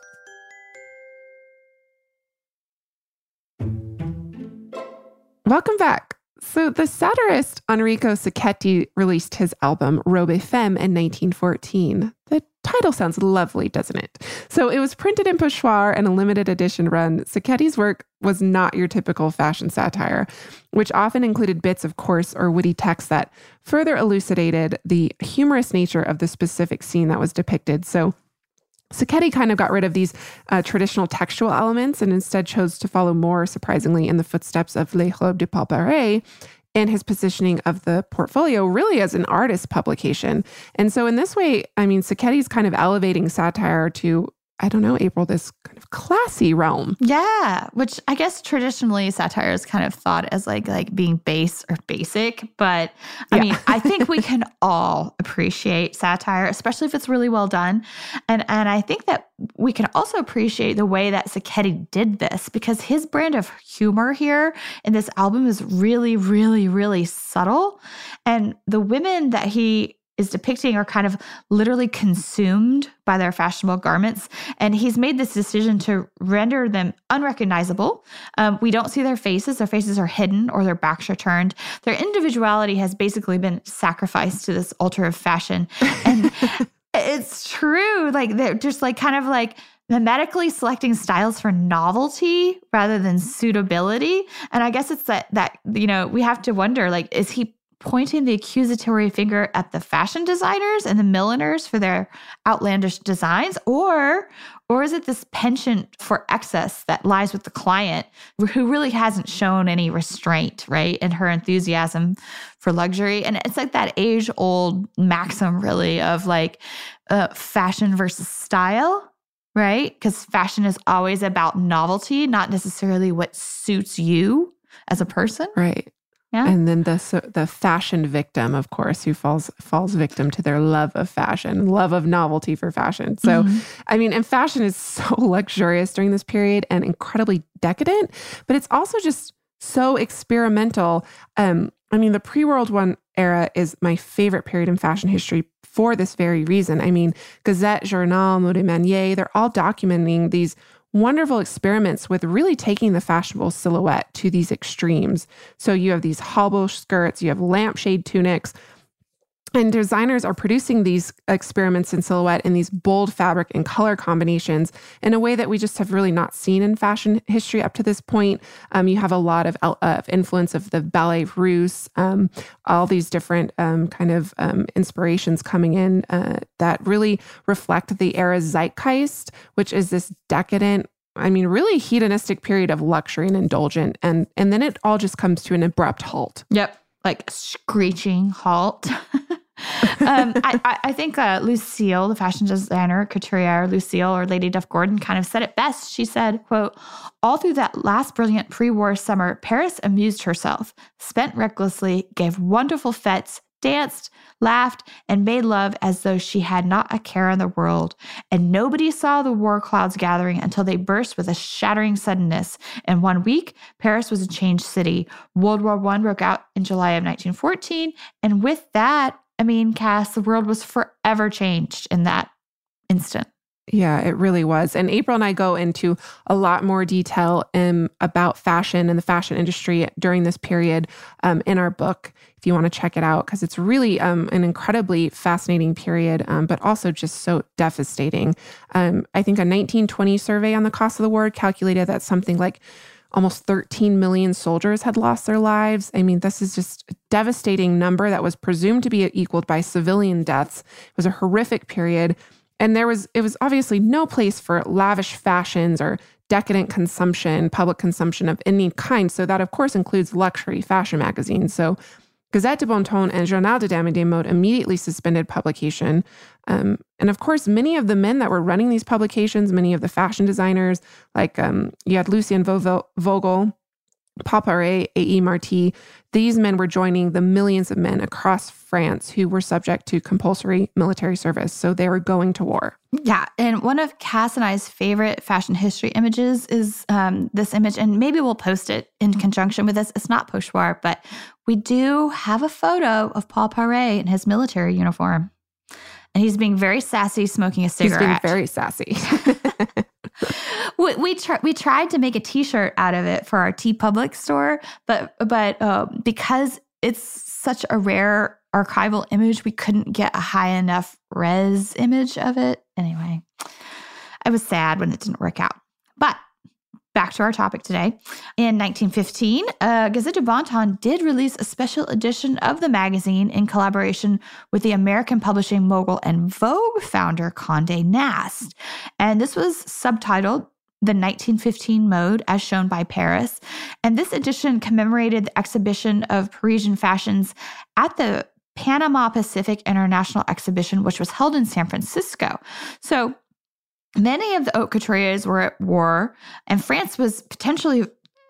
Welcome back. So, the satirist Enrico Sacchetti released his album Robe Femme in 1914. The title sounds lovely, doesn't it? So, it was printed in pochoir and a limited edition run. Sacchetti's work was not your typical fashion satire, which often included bits of coarse or witty text that further elucidated the humorous nature of the specific scene that was depicted. So, Sacchetti kind of got rid of these uh, traditional textual elements and instead chose to follow more, surprisingly, in the footsteps of Les Robes de Paul In his positioning of the portfolio really as an artist publication. And so, in this way, I mean, Sacchetti's kind of elevating satire to I don't know, April, this kind of classy realm. Yeah, which I guess traditionally satire is kind of thought as like like being base or basic, but I yeah. mean, I think we can all appreciate satire, especially if it's really well done. And and I think that we can also appreciate the way that Sacchetti did this because his brand of humor here in this album is really really really subtle. And the women that he is depicting are kind of literally consumed by their fashionable garments. And he's made this decision to render them unrecognizable. Um, we don't see their faces, their faces are hidden or their backs are turned. Their individuality has basically been sacrificed to this altar of fashion. And it's true. Like they're just like kind of like mimetically selecting styles for novelty rather than suitability. And I guess it's that that, you know, we have to wonder like, is he pointing the accusatory finger at the fashion designers and the milliners for their outlandish designs? Or or is it this penchant for excess that lies with the client who really hasn't shown any restraint right in her enthusiasm for luxury? And it's like that age old maxim really of like uh, fashion versus style right? Because fashion is always about novelty not necessarily what suits you as a person. Right yeah. And then the so the fashion victim, of course, who falls falls victim to their love of fashion, love of novelty for fashion. So, mm-hmm. I mean, and fashion is so luxurious during this period and incredibly decadent, but it's also just so experimental. Um, I mean, the pre-World One era is my favorite period in fashion history for this very reason. I mean, Gazette, Journal, Mode Manier, they're all documenting these wonderful experiments with really taking the fashionable silhouette to these extremes. So you have these hobble skirts, you have lampshade tunics, and designers are producing these experiments in silhouette in these bold fabric and color combinations in a way that we just have really not seen in fashion history up to this point. Um, you have a lot of, uh, influence of the ballet russe, um, all these different um, kind of um, inspirations coming in uh, that really reflect the era's zeitgeist, which is this decadent I mean, really hedonistic period of luxury and indulgent, and and then it all just comes to an abrupt halt. Yep, like screeching halt. um, I, I, think uh, Lucile, the fashion designer, couturier Lucile or Lady Duff Gordon, kind of said it best. She said, "quote All through that last brilliant pre-war summer, Paris amused herself, spent recklessly, gave wonderful fetes, danced, laughed, and made love as though she had not a care in the world. And nobody saw the war clouds gathering until they burst with a shattering suddenness. In one week, Paris was a changed city. World War I broke out in July of 1914, and with that, I mean, Cass, the world was forever changed in that instant. Yeah, it really was. And April and I go into a lot more detail um, about fashion and the fashion industry during this period um, in our book, if you want to check it out, because it's really um, an incredibly fascinating period, um, but also just so devastating. Um, I think a 1920 survey on the cost of the war calculated that something like almost 13 million soldiers had lost their lives. I mean, this is just a devastating number that was presumed to be equaled by civilian deaths. It was a horrific period. And there was, it was obviously no place for lavish fashions or decadent consumption, public consumption of any kind. So that, of course, includes luxury fashion magazines. So Gazette de Bon Ton and Journal de Dame de Mode immediately suspended publication. Um, and of course, many of the men that were running these publications, many of the fashion designers, like um, you had Lucien Vogel, Paul Poiret, A.E. Marty, these men were joining the millions of men across France who were subject to compulsory military service. So they were going to war. Yeah. And one of Cass and I's favorite fashion history images is um, this image. And maybe we'll post it in conjunction with this. It's not pochoir, but we do have a photo of Paul Poiret in his military uniform. And he's being very sassy, smoking a cigarette. He's being very sassy. we we, we tried to make a T-shirt out of it for our T TeePublic store, but but uh, because it's such a rare archival image, we couldn't get a high enough res image of it. Anyway, I was sad when it didn't work out. But back to our topic today. In 1915, uh, Gazette du Bon did release a special edition of the magazine in collaboration with the American publishing mogul and Vogue founder Conde Nast. And this was subtitled the 1915 mode as shown by Paris. And this edition commemorated the exhibition of Parisian fashions at the Panama Pacific International Exhibition, which was held in San Francisco. So Many of the haute couturiers were at war, and France was potentially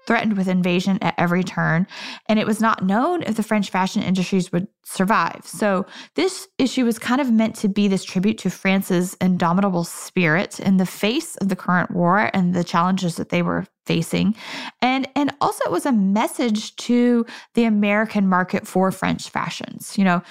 threatened with invasion at every turn, and it was not known if the French fashion industries would survive. So, this issue was kind of meant to be this tribute to France's indomitable spirit in the face of the current war and the challenges that they were facing. And, and also, it was a message to the American market for French fashions. You know,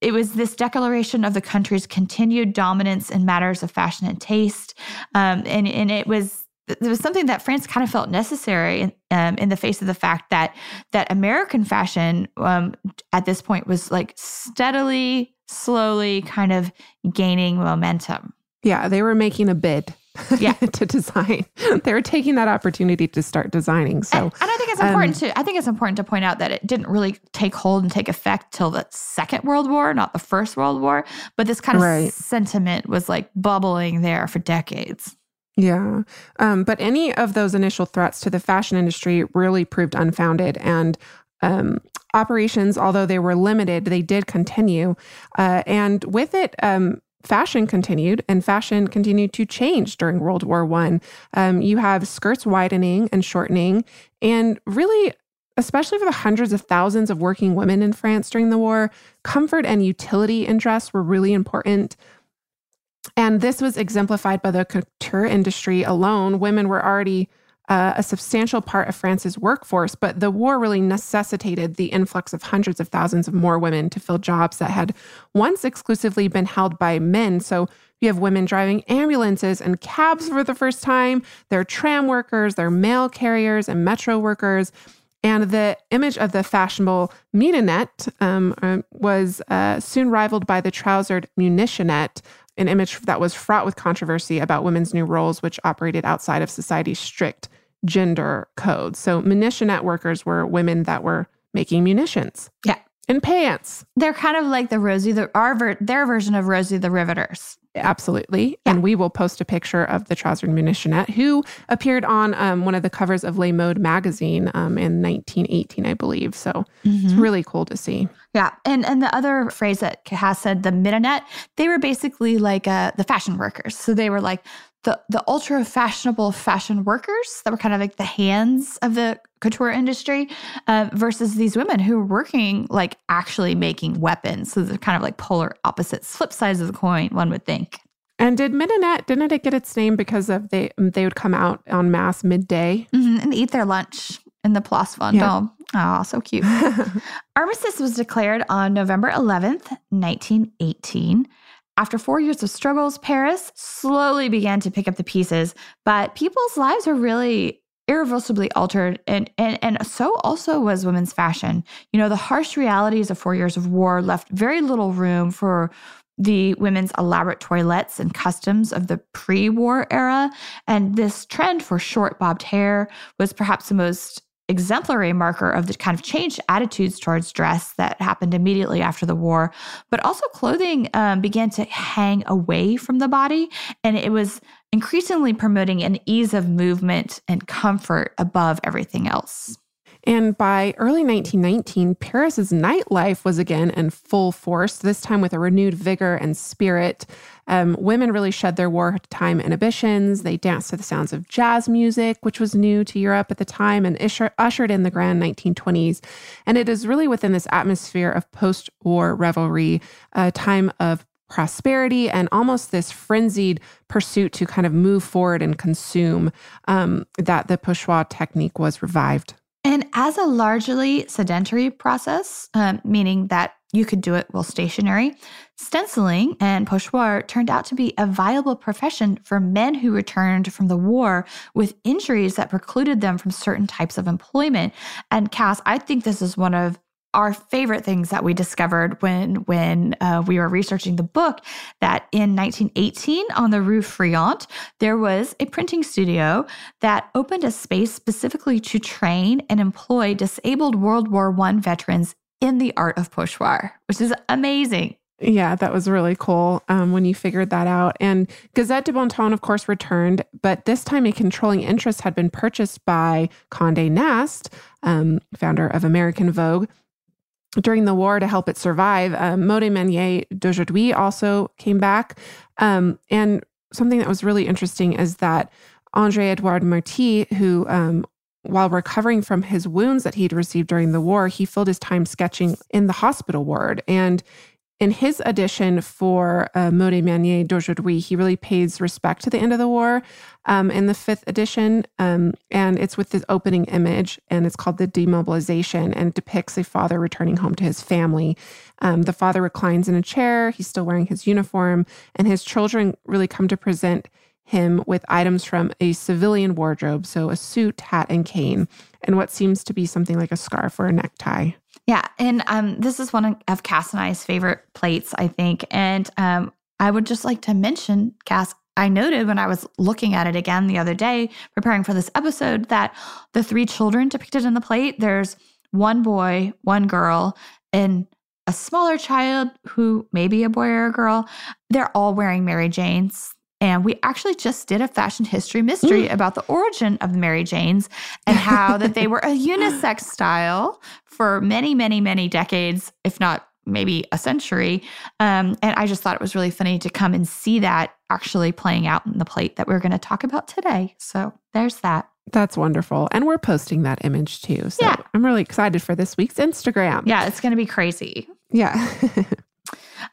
it was this declaration of the country's continued dominance in matters of fashion and taste. Um, and, and it was it was something that France kind of felt necessary in, um, in the face of the fact that that American fashion um, at this point was like steadily, slowly, kind of gaining momentum. Yeah, they were making a bid. Yeah. to design, they were taking that opportunity to start designing. So, and, and I think it's important um, to I think it's important to point out that it didn't really take hold and take effect till the Second World War, not the First World War. But this kind of right. sentiment was like bubbling there for decades. Yeah. Um, but any of those initial threats to the fashion industry really proved unfounded. And um, operations, although they were limited, they did continue. Uh, and with it, um, fashion continued and fashion continued to change during World War One. Um, you have skirts widening and shortening, and really especially for the hundreds of thousands of working women in France during the war, comfort and utility in dress were really important. And this was exemplified by the couture industry alone. Women were already uh, a substantial part of France's workforce, but the war really necessitated the influx of hundreds of thousands of more women to fill jobs that had once exclusively been held by men. So you have women driving ambulances and cabs for the first time. They're tram workers, they're mail carriers and metro workers. And the image of the fashionable midinette um, uh, was uh, soon rivaled by the trousered munitionette, an image that was fraught with controversy about women's new roles, which operated outside of society's strict gender codes. So, munitionette workers were women that were making munitions. Yeah. In pants. They're kind of like the Rosie, the our ver- their version of Rosie the Riveters. Absolutely. Yeah. And we will post a picture of the trousered munitionette who appeared on um, one of the covers of Le Mode magazine um, in 1918, I believe. So mm-hmm. it's really cool to see. Yeah. And and the other phrase that has said, the midinette, they were basically like uh, the fashion workers. So they were like the the ultra fashionable fashion workers that were kind of like the hands of the couture industry uh, versus these women who were working like actually making weapons. So they're kind of like polar opposites, flip sides of the coin, one would think. And did Midinette, didn't it get its name because of they they would come out on mass midday mm-hmm, and eat their lunch in the Place Vendôme. Yeah. Oh, so cute. Armistice was declared on November 11th, 1918. After four years of struggles, Paris slowly began to pick up the pieces, but people's lives were really irreversibly altered and, and and so also was women's fashion. You know the harsh realities of four years of war left very little room for the women's elaborate toilettes and customs of the pre-war era and this trend for short bobbed hair was perhaps the most exemplary marker of the kind of changed attitudes towards dress that happened immediately after the war. But also, clothing um, began to hang away from the body, and it was increasingly promoting an ease of movement and comfort above everything else. And by early 1919, Paris's nightlife was again in full force, this time with a renewed vigor and spirit. Um, women really shed their wartime inhibitions. They danced to the sounds of jazz music, which was new to Europe at the time, and ushered in the grand 1920s. And it is really within this atmosphere of post war revelry, a time of prosperity and almost this frenzied pursuit to kind of move forward and consume um, that the pochoir technique was revived. And as a largely sedentary process, um, meaning that you could do it while stationary, stenciling and pochoir turned out to be a viable profession for men who returned from the war with injuries that precluded them from certain types of employment. And Cass, I think this is one of our favorite things that we discovered when when uh, we were researching the book that in 1918 on the rue Friant there was a printing studio that opened a space specifically to train and employ disabled World War One veterans in the art of pochoir, which is amazing. Yeah, that was really cool um, when you figured that out. And Gazette de Bon Ton, of course, returned, but this time a controlling interest had been purchased by Condé Nast, um, founder of American Vogue, during the war to help it survive. Um, Mode Manière d'aujourd'hui also came back. Um, and something that was really interesting is that Andre Edouard Marty, who um, while recovering from his wounds that he'd received during the war, he filled his time sketching in the hospital ward. And in his edition for uh, Mode Manière d'aujourd'hui, he really pays respect to the end of the war um, in the fifth edition. Um, and it's with this opening image, and it's called The Demobilization, and depicts a father returning home to his family. Um, the father reclines in a chair, he's still wearing his uniform, and his children really come to present him with items from a civilian wardrobe, so a suit, hat, and cane, and what seems to be something like a scarf or a necktie. Yeah, and um, this is one of Cass and I's favorite plates, I think. And um, I would just like to mention, Cass, I noted when I was looking at it again the other day, preparing for this episode, that the three children depicted in the plate, there's one boy, one girl, and a smaller child who may be a boy or a girl. They're all wearing Mary Janes. And we actually just did a fashion history mystery mm. about the origin of the Mary Janes and how that they were a unisex style for many, many, many decades, if not maybe a century. Um, and I just thought it was really funny to come and see that actually playing out in the plate that we're going to talk about today. So there's that. That's wonderful. And we're posting that image too. So yeah. I'm really excited for this week's Instagram. Yeah, it's going to be crazy. Yeah.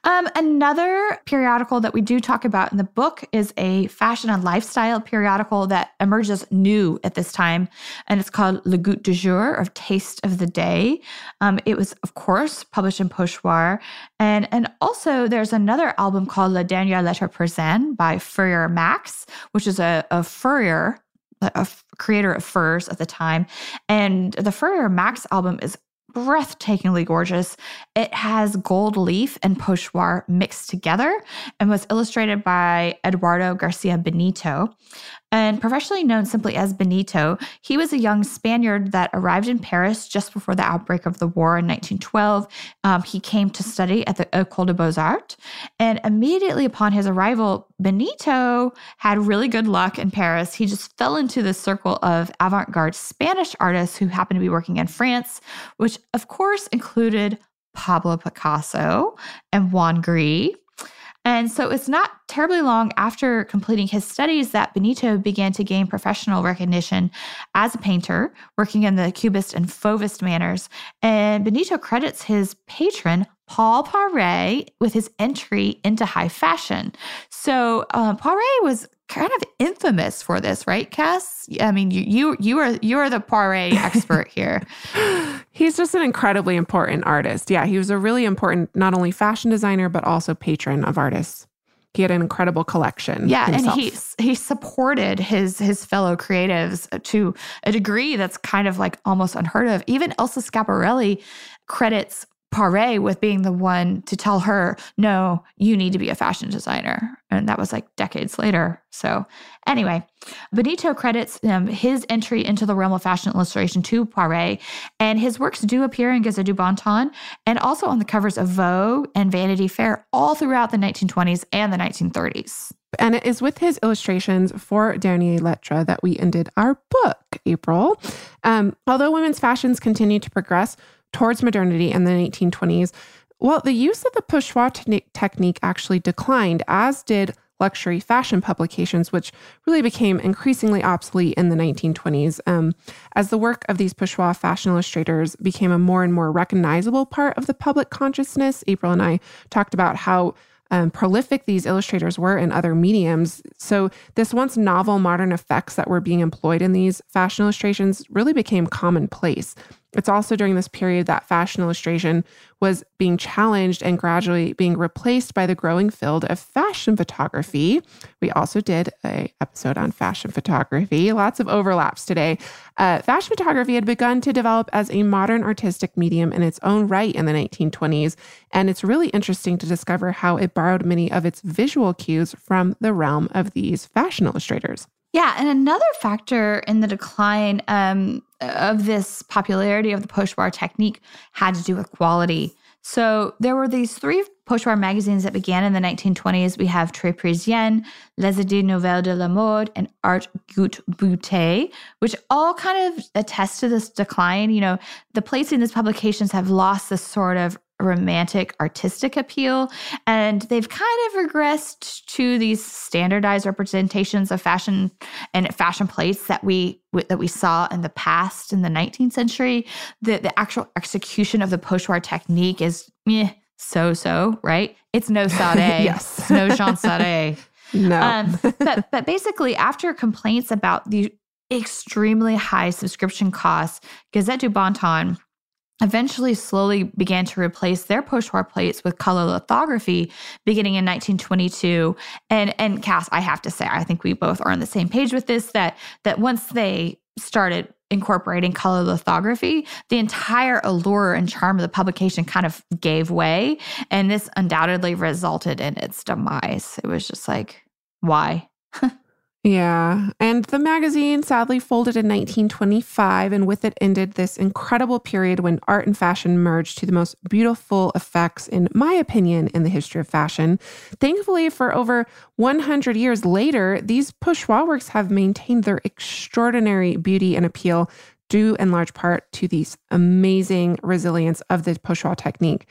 Um, another periodical that we do talk about in the book is a fashion and lifestyle periodical that emerges new at this time, and it's called Le Goût du Jour, or Taste of the Day. Um, it was, of course, published in Pochoir, and and also there's another album called La Dernière Lettre Parisienne by Furrier Max, which is a, a furrier a creator of furs at the time. And the Furrier Max album is breathtakingly gorgeous. It has gold leaf and pochoir mixed together and was illustrated by Eduardo Garcia Benito. And professionally known simply as Benito, he was a young Spaniard that arrived in Paris just before the outbreak of the war in 1912. Um, he came to study at the École des Beaux Arts. And immediately upon his arrival, Benito had really good luck in Paris. He just fell into the circle of avant garde Spanish artists who happened to be working in France, which of course included Pablo Picasso and Juan Gris. And so it's not terribly long after completing his studies that Benito began to gain professional recognition as a painter, working in the Cubist and Fauvist manners. And Benito credits his patron, Paul Poiret, with his entry into high fashion. So uh, Poiret was kind of infamous for this, right, Cass? I mean, you you you are you are the Poiret expert here. He's just an incredibly important artist. Yeah, he was a really important not only fashion designer but also patron of artists. He had an incredible collection. Yeah, himself. and he he supported his his fellow creatives to a degree that's kind of like almost unheard of. Even Elsa Schiaparelli credits Poiret with being the one to tell her, no, you need to be a fashion designer. And that was like decades later. So, anyway, Benito credits um, his entry into the realm of fashion illustration to Poiret, and his works do appear in Gazette du Bon Ton and also on the covers of Vogue and Vanity Fair all throughout the 1920s and the 1930s. And it is with his illustrations for Dernier Lettre that we ended our book, April. Um, although women's fashions continue to progress towards modernity in the 1920s, well, the use of the pochoir te- technique actually declined, as did luxury fashion publications, which really became increasingly obsolete in the 1920s. Um, as the work of these pochoir fashion illustrators became a more and more recognizable part of the public consciousness, April and I talked about how um, prolific these illustrators were in other mediums. So, this once novel modern effects that were being employed in these fashion illustrations really became commonplace. It's also during this period that fashion illustration was being challenged and gradually being replaced by the growing field of fashion photography. We also did a episode on fashion photography. Lots of overlaps today. Uh, fashion photography had begun to develop as a modern artistic medium in its own right in the 1920s, and it's really interesting to discover how it borrowed many of its visual cues from the realm of these fashion illustrators. Yeah, and another factor in the decline um, of this popularity of the pochoir technique had to do with quality. So there were these three pochoir magazines that began in the 1920s. We have Très Parisienne, Les Idées Nouvelles de la Mode, and Art Goût Beauté, which all kind of attest to this decline. You know, the plates in these publications have lost this sort of romantic artistic appeal and they've kind of regressed to these standardized representations of fashion and fashion plates that we that we saw in the past in the 19th century. The the actual execution of the pochoir technique is eh, so so right? It's no Saudé. Yes. It's no Jean Saudé. No. Um, but but basically after complaints about the extremely high subscription costs Gazette du Bon Ton eventually slowly began to replace their pochoir plates with color lithography beginning in 1922 and and Cass I have to say I think we both are on the same page with this that that once they started incorporating color lithography the entire allure and charm of the publication kind of gave way and this undoubtedly resulted in its demise. It was just like why Yeah. And the magazine sadly folded in 1925, and with it ended this incredible period when art and fashion merged to the most beautiful effects, in my opinion, in the history of fashion. Thankfully, for over 100 years later, these pochoir works have maintained their extraordinary beauty and appeal due in large part to these amazing resilience of the pochoir technique.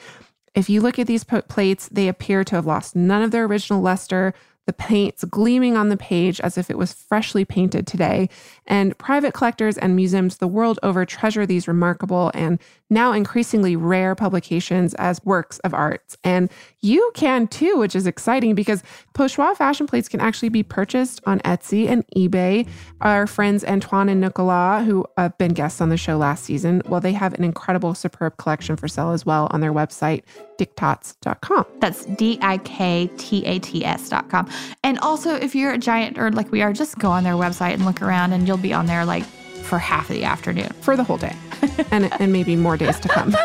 If you look at these plates, they appear to have lost none of their original luster the paint's gleaming on the page as if it was freshly painted today. And private collectors and museums the world over treasure these remarkable and now increasingly rare publications as works of art. And you can too, which is exciting because Pochoir fashion plates can actually be purchased on Etsy and eBay. Our friends Antoine and Nicolas, who have been guests on the show last season, well, they have an incredible, superb collection for sale as well on their website, diktats.com. That's D I K T A T S.com. And also, if you're a giant nerd like we are, just go on their website and look around, and you'll be on there like for half of the afternoon. For the whole day. and, and maybe more days to come.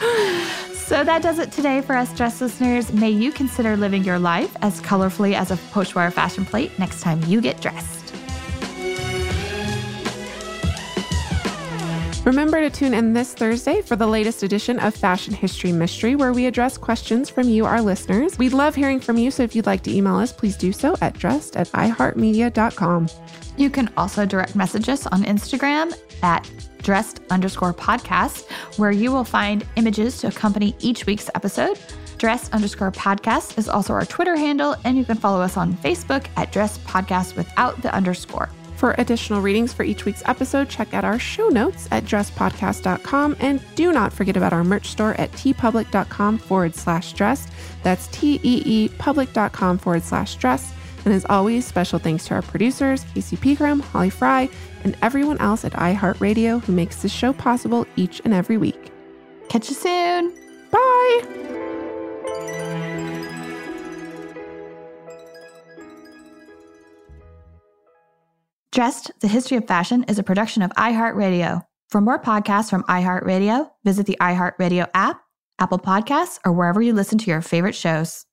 So that does it today for us, dress listeners. May you consider living your life as colorfully as a pochoir fashion plate next time you get dressed. Remember to tune in this Thursday for the latest edition of Fashion History Mystery, where we address questions from you, our listeners. We'd love hearing from you, so if you'd like to email us, please do so at dressed at iheartmedia.com. You can also direct message us on Instagram at dressed underscore podcast, where you will find images to accompany each week's episode. Dressed underscore podcast is also our Twitter handle, and you can follow us on Facebook at Dressed Podcast without the underscore. For additional readings for each week's episode, check out our show notes at dresspodcast.com. And do not forget about our merch store at teepublic.com forward slash dress. That's T E E public.com forward slash dress. And as always, special thanks to our producers, Casey Pegram, Holly Fry, and everyone else at iHeartRadio who makes this show possible each and every week. Catch you soon. Bye. Dressed, the History of Fashion is a production of iHeartRadio. For more podcasts from iHeartRadio, visit the iHeartRadio app, Apple Podcasts, or wherever you listen to your favorite shows.